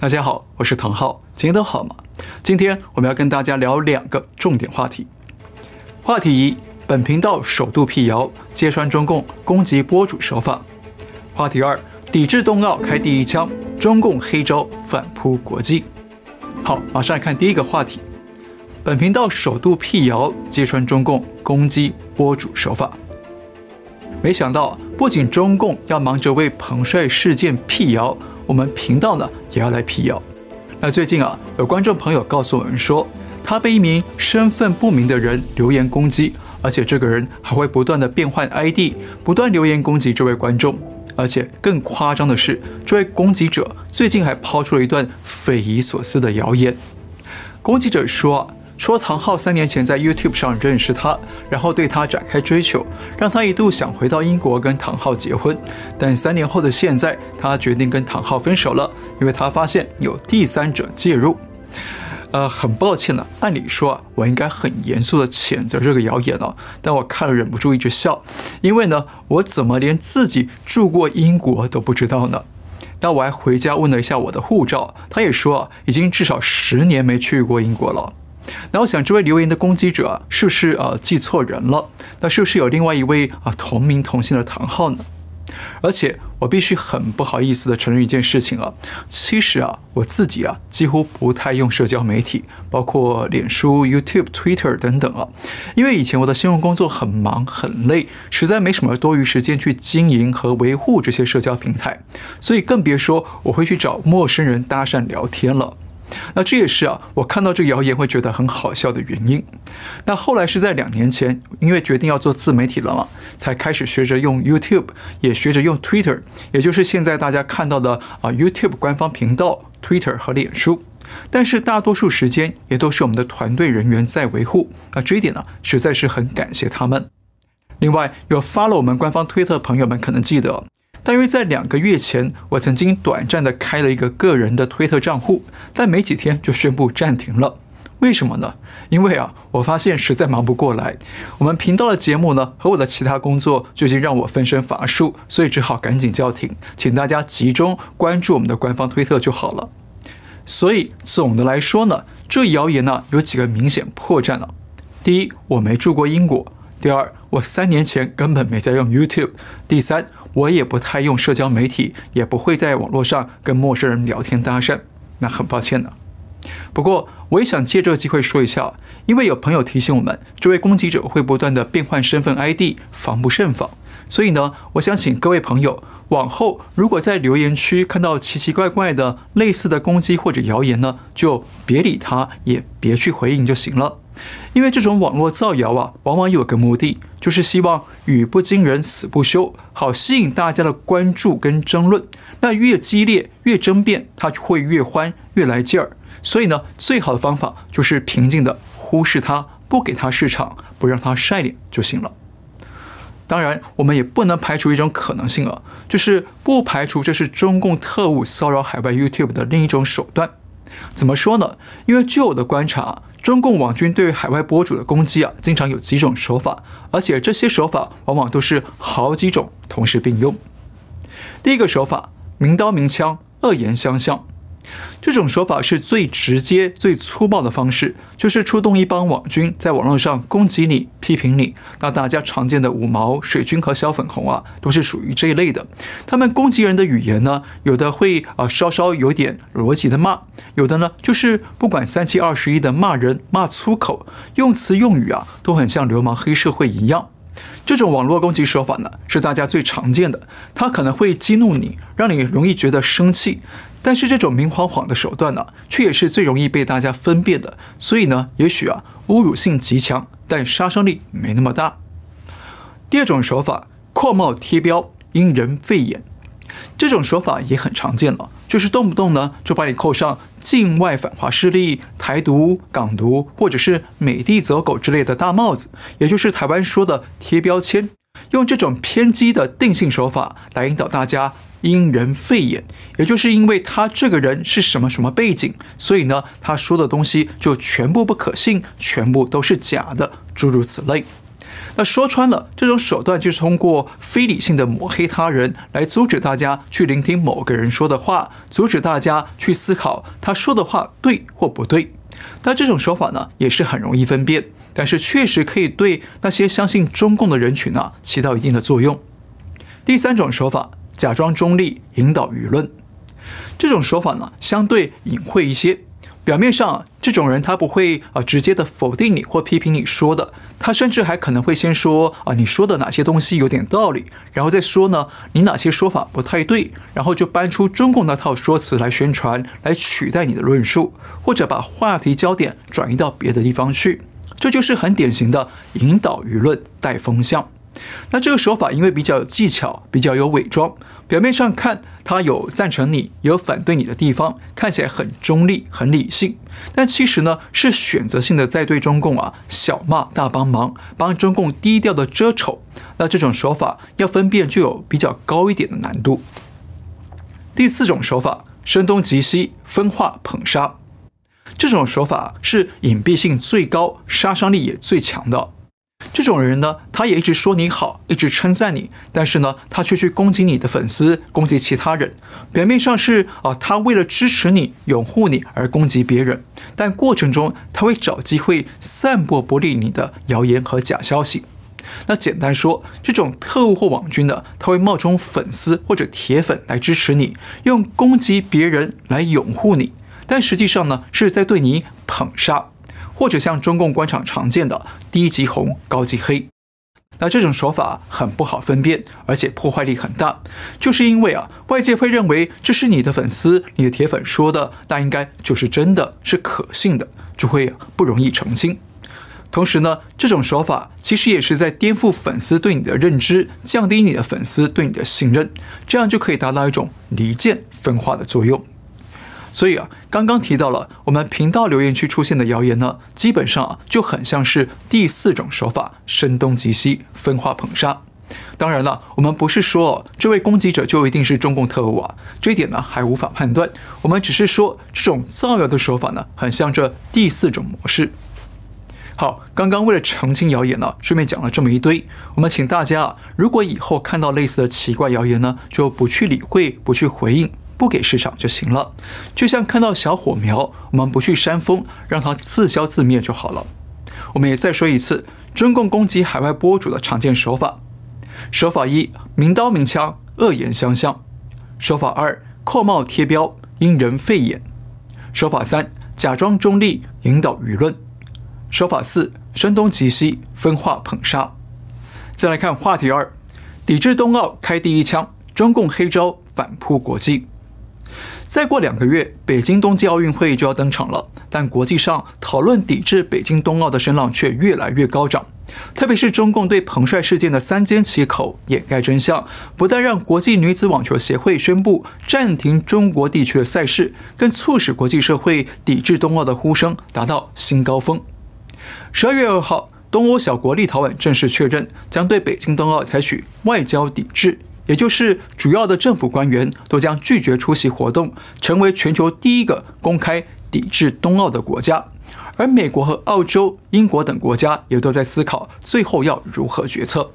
大家好，我是唐浩，今天都好吗？今天我们要跟大家聊两个重点话题。话题一：本频道首度辟谣，揭穿中共攻击播主手法。话题二：抵制冬奥开第一枪，中共黑招反扑国际。好，马上来看第一个话题。本频道首度辟谣，揭穿中共攻击播主手法。没想到，不仅中共要忙着为彭帅事件辟谣。我们频道呢也要来辟谣。那最近啊，有观众朋友告诉我们说，他被一名身份不明的人留言攻击，而且这个人还会不断的变换 ID，不断留言攻击这位观众。而且更夸张的是，这位攻击者最近还抛出了一段匪夷所思的谣言。攻击者说。说唐昊三年前在 YouTube 上认识他，然后对他展开追求，让他一度想回到英国跟唐昊结婚。但三年后的现在，他决定跟唐昊分手了，因为他发现有第三者介入。呃，很抱歉了，按理说啊，我应该很严肃的谴责这个谣言哦，但我看了忍不住一直笑，因为呢，我怎么连自己住过英国都不知道呢？但我还回家问了一下我的护照，他也说啊，已经至少十年没去过英国了。那我想，这位留言的攻击者啊是不是呃记错人了？那是不是有另外一位啊同名同姓的唐昊呢？而且我必须很不好意思的承认一件事情啊，其实啊我自己啊几乎不太用社交媒体，包括脸书、YouTube、Twitter 等等啊，因为以前我的新闻工作很忙很累，实在没什么多余时间去经营和维护这些社交平台，所以更别说我会去找陌生人搭讪聊天了。那这也是啊，我看到这个谣言会觉得很好笑的原因。那后来是在两年前，因为决定要做自媒体了嘛，才开始学着用 YouTube，也学着用 Twitter，也就是现在大家看到的啊 YouTube 官方频道、Twitter 和脸书。但是大多数时间也都是我们的团队人员在维护。那这一点呢，实在是很感谢他们。另外，有 follow 我们官方推特的朋友们可能记得。大约在两个月前，我曾经短暂的开了一个个人的推特账户，但没几天就宣布暂停了。为什么呢？因为啊，我发现实在忙不过来。我们频道的节目呢，和我的其他工作，就已经让我分身乏术，所以只好赶紧叫停，请大家集中关注我们的官方推特就好了。所以总的来说呢，这谣言呢有几个明显破绽了。第一，我没住过英国；第二，我三年前根本没在用 YouTube；第三。我也不太用社交媒体，也不会在网络上跟陌生人聊天搭讪，那很抱歉呢。不过，我也想借这个机会说一下，因为有朋友提醒我们，这位攻击者会不断的变换身份 ID，防不胜防。所以呢，我想请各位朋友，往后如果在留言区看到奇奇怪怪的类似的攻击或者谣言呢，就别理他，也别去回应就行了。因为这种网络造谣啊，往往有个目的，就是希望语不惊人死不休，好吸引大家的关注跟争论。那越激烈越争辩，它就会越欢越来劲儿。所以呢，最好的方法就是平静的忽视它，不给它市场，不让它晒脸就行了。当然，我们也不能排除一种可能性啊，就是不排除这是中共特务骚扰海外 YouTube 的另一种手段。怎么说呢？因为据我的观察，中共网军对海外博主的攻击啊，经常有几种手法，而且这些手法往往都是好几种同时并用。第一个手法，明刀明枪，恶言相向。这种说法是最直接、最粗暴的方式，就是出动一帮网军在网络上攻击你、批评你。那大家常见的五毛、水军和小粉红啊，都是属于这一类的。他们攻击人的语言呢，有的会啊稍稍有点逻辑的骂，有的呢就是不管三七二十一的骂人、骂粗口，用词用语啊都很像流氓黑社会一样。这种网络攻击手法呢，是大家最常见的，它可能会激怒你，让你容易觉得生气。但是这种明晃晃的手段呢，却也是最容易被大家分辨的。所以呢，也许啊，侮辱性极强，但杀伤力没那么大。第二种手法，扩帽贴标，因人废言。这种手法也很常见了，就是动不动呢就把你扣上境外反华势力、台独、港独，或者是美帝走狗之类的大帽子，也就是台湾说的贴标签。用这种偏激的定性手法来引导大家因人废言，也就是因为他这个人是什么什么背景，所以呢，他说的东西就全部不可信，全部都是假的，诸如此类。那说穿了，这种手段就是通过非理性的抹黑他人，来阻止大家去聆听某个人说的话，阻止大家去思考他说的话对或不对。那这种手法呢，也是很容易分辨，但是确实可以对那些相信中共的人群呢，起到一定的作用。第三种手法，假装中立，引导舆论。这种说法呢，相对隐晦一些。表面上，这种人他不会啊直接的否定你或批评你说的，他甚至还可能会先说啊你说的哪些东西有点道理，然后再说呢你哪些说法不太对，然后就搬出中共那套说辞来宣传，来取代你的论述，或者把话题焦点转移到别的地方去，这就是很典型的引导舆论、带风向。那这个手法因为比较有技巧，比较有伪装，表面上看他有赞成你，有反对你的地方，看起来很中立、很理性，但其实呢是选择性的在对中共啊小骂大帮忙，帮中共低调的遮丑。那这种手法要分辨就有比较高一点的难度。第四种手法，声东击西、分化捧杀，这种手法是隐蔽性最高、杀伤力也最强的。这种人呢，他也一直说你好，一直称赞你，但是呢，他却去攻击你的粉丝，攻击其他人。表面上是啊，他为了支持你、拥护你而攻击别人，但过程中他会找机会散播不利你的谣言和假消息。那简单说，这种特务或网军呢，他会冒充粉丝或者铁粉来支持你，用攻击别人来拥护你，但实际上呢，是在对你捧杀。或者像中共官场常见的低级红高级黑，那这种手法很不好分辨，而且破坏力很大，就是因为啊，外界会认为这是你的粉丝、你的铁粉说的，那应该就是真的，是可信的，就会不容易澄清。同时呢，这种手法其实也是在颠覆粉丝对你的认知，降低你的粉丝对你的信任，这样就可以达到一种离间分化的作用。所以啊，刚刚提到了我们频道留言区出现的谣言呢，基本上啊就很像是第四种手法，声东击西，分化捧杀。当然了，我们不是说，这位攻击者就一定是中共特务啊，这一点呢还无法判断。我们只是说这种造谣的手法呢，很像这第四种模式。好，刚刚为了澄清谣言呢，顺便讲了这么一堆。我们请大家啊，如果以后看到类似的奇怪谣言呢，就不去理会，不去回应。不给市场就行了，就像看到小火苗，我们不去煽风，让它自消自灭就好了。我们也再说一次，中共攻击海外播主的常见手法：手法一，明刀明枪，恶言相向；手法二，扣帽贴标，因人废言；手法三，假装中立，引导舆论；手法四，声东击西，分化捧杀。再来看话题二，抵制冬奥开第一枪，中共黑招反扑国际。再过两个月，北京冬季奥运会就要登场了，但国际上讨论抵制北京冬奥的声浪却越来越高涨。特别是中共对彭帅事件的三缄其口、掩盖真相，不但让国际女子网球协会宣布暂停中国地区的赛事，更促使国际社会抵制冬奥的呼声达到新高峰。十二月二号，东欧小国立陶宛正式确认将对北京冬奥采取外交抵制。也就是主要的政府官员都将拒绝出席活动，成为全球第一个公开抵制冬奥的国家。而美国和澳洲、英国等国家也都在思考最后要如何决策。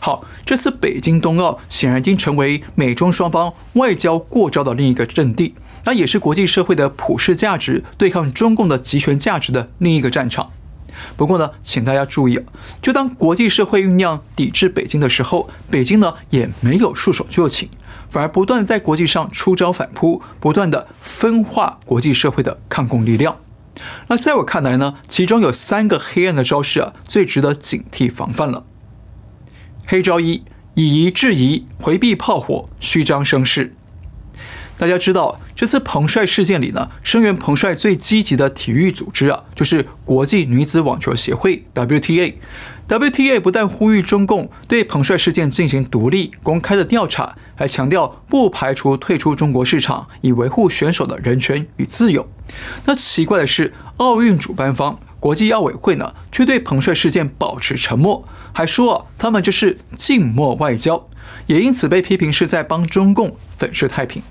好，这次北京冬奥显然已经成为美中双方外交过招的另一个阵地，那也是国际社会的普世价值对抗中共的集权价值的另一个战场。不过呢，请大家注意，就当国际社会酝酿抵制北京的时候，北京呢也没有束手就擒，反而不断在国际上出招反扑，不断的分化国际社会的抗共力量。那在我看来呢，其中有三个黑暗的招式啊，最值得警惕防范了。黑招一：以夷制夷，回避炮火，虚张声势。大家知道，这次彭帅事件里呢，声援彭帅最积极的体育组织啊，就是国际女子网球协会 （WTA）。WTA 不但呼吁中共对彭帅事件进行独立公开的调查，还强调不排除退出中国市场，以维护选手的人权与自由。那奇怪的是，奥运主办方国际奥委会呢，却对彭帅事件保持沉默，还说啊，他们这是静默外交，也因此被批评是在帮中共粉饰太平。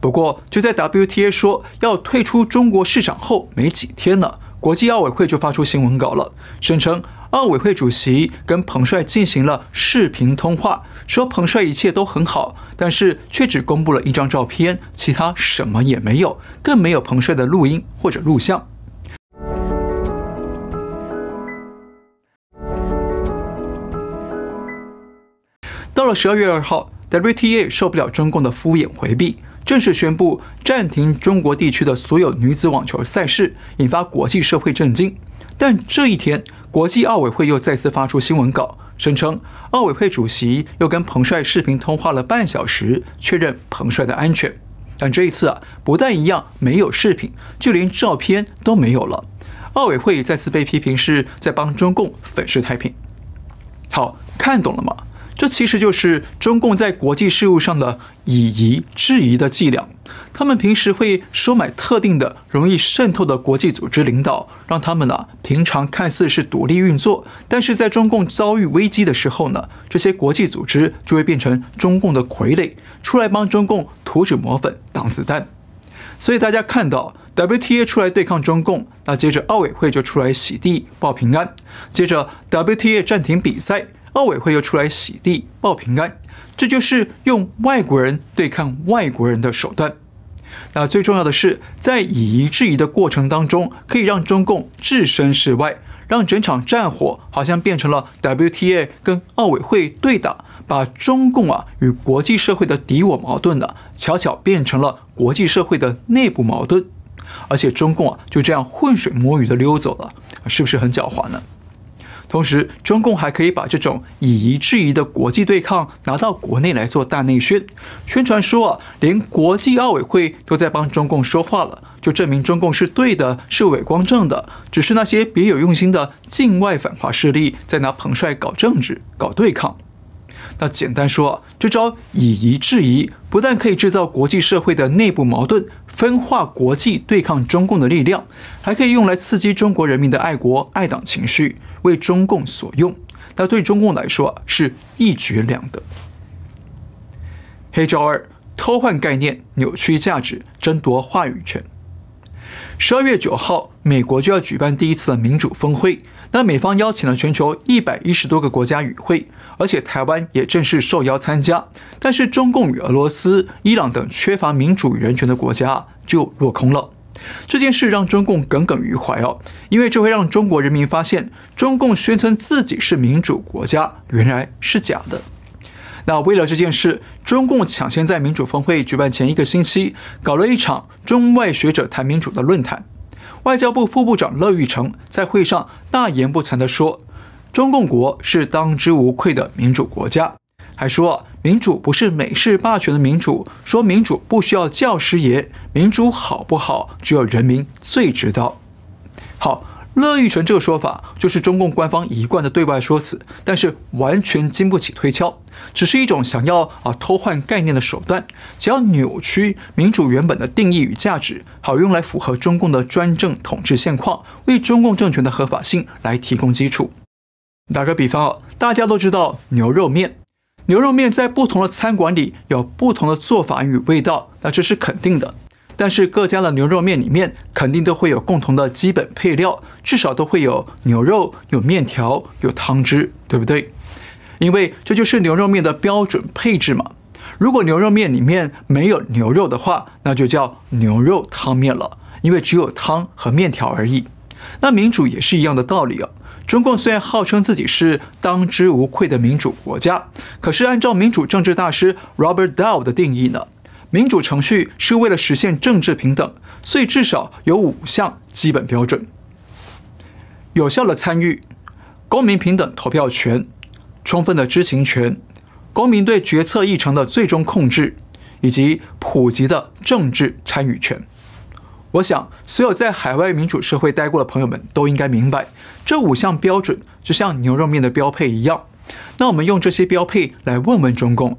不过，就在 WTA 说要退出中国市场后没几天呢，国际奥委会就发出新闻稿了，声称奥委会主席跟彭帅进行了视频通话，说彭帅一切都很好，但是却只公布了一张照片，其他什么也没有，更没有彭帅的录音或者录像。到了十二月二号，WTA 受不了中共的敷衍回避，正式宣布暂停中国地区的所有女子网球赛事，引发国际社会震惊。但这一天，国际奥委会又再次发出新闻稿，声称奥委会主席又跟彭帅视频通话了半小时，确认彭帅的安全。但这一次啊，不但一样没有视频，就连照片都没有了。奥委会再次被批评是在帮中共粉饰太平。好，看懂了吗？这其实就是中共在国际事务上的以夷制夷的伎俩。他们平时会收买特定的、容易渗透的国际组织领导，让他们呢平常看似是独立运作，但是在中共遭遇危机的时候呢，这些国际组织就会变成中共的傀儡，出来帮中共涂脂抹粉、挡子弹。所以大家看到 WTA 出来对抗中共，那接着奥委会就出来洗地报平安，接着 WTA 暂停比赛。奥委会又出来洗地报平安，这就是用外国人对抗外国人的手段。那最重要的是，在以夷制夷的过程当中，可以让中共置身事外，让整场战火好像变成了 WTA 跟奥委会对打，把中共啊与国际社会的敌我矛盾呢，巧巧变成了国际社会的内部矛盾，而且中共啊就这样浑水摸鱼的溜走了，是不是很狡猾呢？同时，中共还可以把这种以夷制夷的国际对抗拿到国内来做大内宣，宣传说啊，连国际奥委会都在帮中共说话了，就证明中共是对的，是伟光正的，只是那些别有用心的境外反华势力在拿彭帅搞政治、搞对抗。那简单说，这招以夷制夷不但可以制造国际社会的内部矛盾，分化国际对抗中共的力量，还可以用来刺激中国人民的爱国爱党情绪，为中共所用。那对中共来说，是一举两得。黑招二：偷换概念、扭曲价值、争夺话语权。十二月九号，美国就要举办第一次的民主峰会。那美方邀请了全球一百一十多个国家与会，而且台湾也正式受邀参加。但是中共与俄罗斯、伊朗等缺乏民主人权的国家就落空了。这件事让中共耿耿于怀哦，因为这会让中国人民发现，中共宣称自己是民主国家，原来是假的。那为了这件事，中共抢先在民主峰会举办前一个星期，搞了一场中外学者谈民主的论坛。外交部副部长乐玉成在会上大言不惭地说：“中共国是当之无愧的民主国家。”还说：“民主不是美式霸权的民主，说民主不需要教师爷，民主好不好，只有人民最知道。”好。乐玉成这个说法就是中共官方一贯的对外说辞，但是完全经不起推敲，只是一种想要啊偷换概念的手段，只要扭曲民主原本的定义与价值，好用来符合中共的专政统治现况，为中共政权的合法性来提供基础。打个比方哦，大家都知道牛肉面，牛肉面在不同的餐馆里有不同的做法与味道，那这是肯定的。但是各家的牛肉面里面肯定都会有共同的基本配料，至少都会有牛肉、有面条、有汤汁，对不对？因为这就是牛肉面的标准配置嘛。如果牛肉面里面没有牛肉的话，那就叫牛肉汤面了，因为只有汤和面条而已。那民主也是一样的道理啊。中共虽然号称自己是当之无愧的民主国家，可是按照民主政治大师 Robert Dahl 的定义呢？民主程序是为了实现政治平等，所以至少有五项基本标准：有效的参与、公民平等投票权、充分的知情权、公民对决策议程的最终控制，以及普及的政治参与权。我想，所有在海外民主社会待过的朋友们都应该明白，这五项标准就像牛肉面的标配一样。那我们用这些标配来问问中共。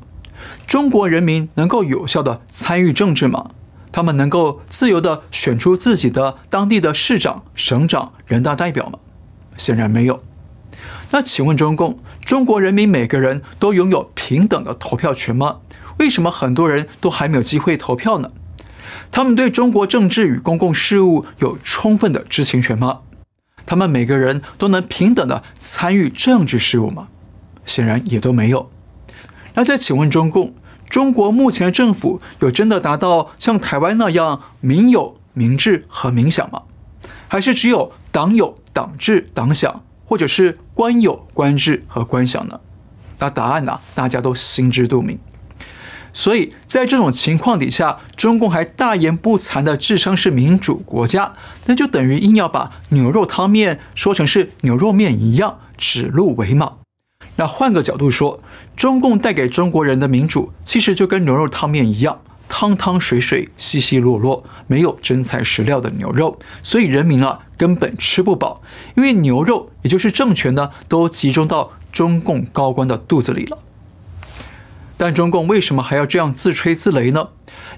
中国人民能够有效地参与政治吗？他们能够自由地选出自己的当地的市长、省长、人大代表吗？显然没有。那请问中共，中国人民每个人都拥有平等的投票权吗？为什么很多人都还没有机会投票呢？他们对中国政治与公共事务有充分的知情权吗？他们每个人都能平等的参与政治事务吗？显然也都没有。那再请问中共，中国目前政府有真的达到像台湾那样民有、民治和民享吗？还是只有党有、党治、党享，或者是官有、官治和官享呢？那答案呢、大家都心知肚明。所以在这种情况底下，中共还大言不惭地自称是民主国家，那就等于硬要把牛肉汤面说成是牛肉面一样，指鹿为马。那换个角度说，中共带给中国人的民主，其实就跟牛肉汤面一样，汤汤水水、稀稀落落，没有真材实料的牛肉，所以人民啊根本吃不饱，因为牛肉也就是政权呢，都集中到中共高官的肚子里了。但中共为什么还要这样自吹自擂呢？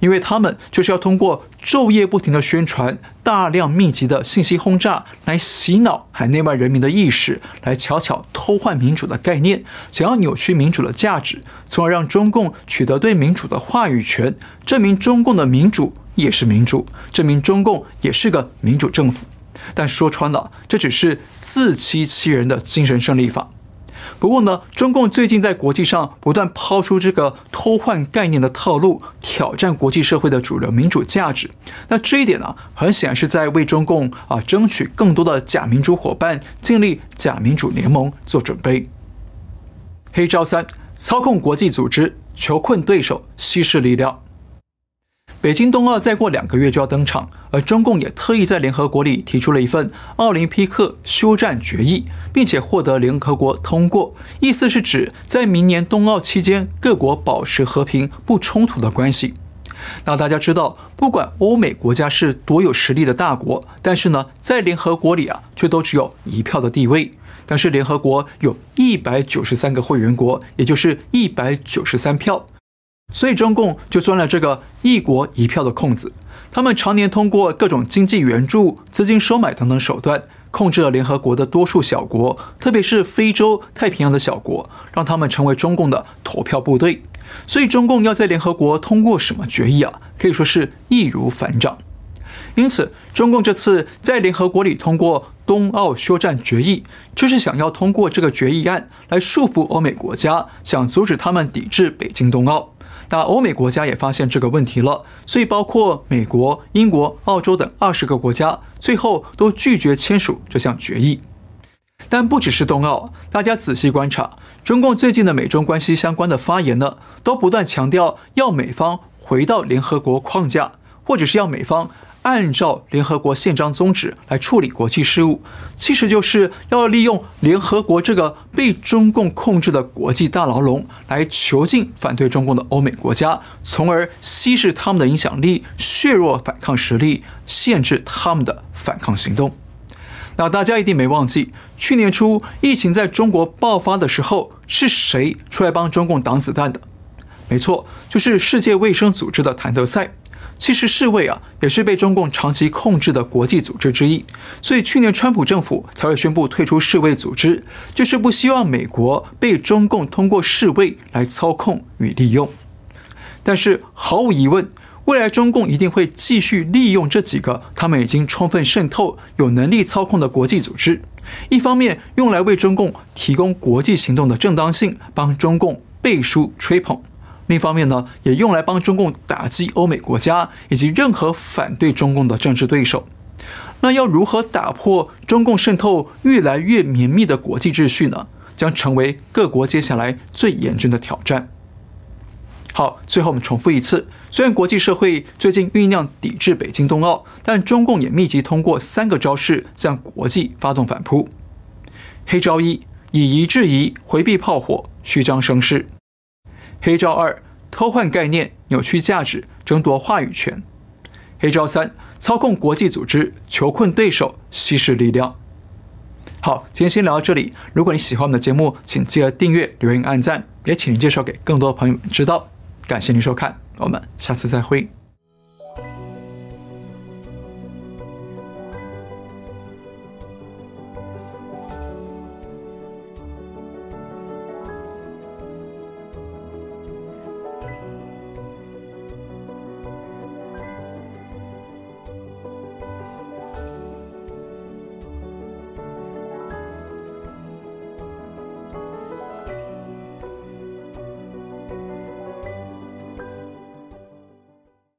因为他们就是要通过昼夜不停的宣传、大量密集的信息轰炸来洗脑海内外人民的意识，来悄悄偷换民主的概念，想要扭曲民主的价值，从而让中共取得对民主的话语权，证明中共的民主也是民主，证明中共也是个民主政府。但说穿了，这只是自欺欺人的精神胜利法。不过呢，中共最近在国际上不断抛出这个偷换概念的套路，挑战国际社会的主流民主价值。那这一点呢，很显然是在为中共啊争取更多的假民主伙伴，建立假民主联盟做准备。黑招三：操控国际组织，囚困对手，稀释力量。北京冬奥再过两个月就要登场，而中共也特意在联合国里提出了一份奥林匹克休战决议，并且获得联合国通过。意思是指在明年冬奥期间，各国保持和平不冲突的关系。那大家知道，不管欧美国家是多有实力的大国，但是呢，在联合国里啊，却都只有一票的地位。但是联合国有一百九十三个会员国，也就是一百九十三票。所以中共就钻了这个一国一票的空子，他们常年通过各种经济援助、资金收买等等手段，控制了联合国的多数小国，特别是非洲、太平洋的小国，让他们成为中共的投票部队。所以中共要在联合国通过什么决议啊，可以说是易如反掌。因此，中共这次在联合国里通过冬奥休战决议，就是想要通过这个决议案来束缚欧美国家，想阻止他们抵制北京冬奥。那欧美国家也发现这个问题了，所以包括美国、英国、澳洲等二十个国家，最后都拒绝签署这项决议。但不只是冬奥，大家仔细观察，中共最近的美中关系相关的发言呢，都不断强调要美方回到联合国框架，或者是要美方。按照联合国宪章宗旨来处理国际事务，其实就是要利用联合国这个被中共控制的国际大牢笼来囚禁反对中共的欧美国家，从而稀释他们的影响力，削弱反抗实力，限制他们的反抗行动。那大家一定没忘记，去年初疫情在中国爆发的时候，是谁出来帮中共挡子弹的？没错，就是世界卫生组织的谭德赛。其实世卫啊，也是被中共长期控制的国际组织之一，所以去年川普政府才会宣布退出世卫组织，就是不希望美国被中共通过世卫来操控与利用。但是毫无疑问，未来中共一定会继续利用这几个他们已经充分渗透、有能力操控的国际组织，一方面用来为中共提供国际行动的正当性，帮中共背书吹捧。另一方面呢，也用来帮中共打击欧美国家以及任何反对中共的政治对手。那要如何打破中共渗透越来越绵密的国际秩序呢？将成为各国接下来最严峻的挑战。好，最后我们重复一次：虽然国际社会最近酝酿抵制北京冬奥，但中共也密集通过三个招式向国际发动反扑。黑招一：以夷制夷，回避炮火，虚张声势。黑招二：偷换概念，扭曲价值，争夺话语权。黑招三：操控国际组织，囚困对手，稀释力量。好，今天先聊到这里。如果你喜欢我们的节目，请记得订阅、留言、按赞，也请您介绍给更多朋友们知道。感谢您收看，我们下次再会。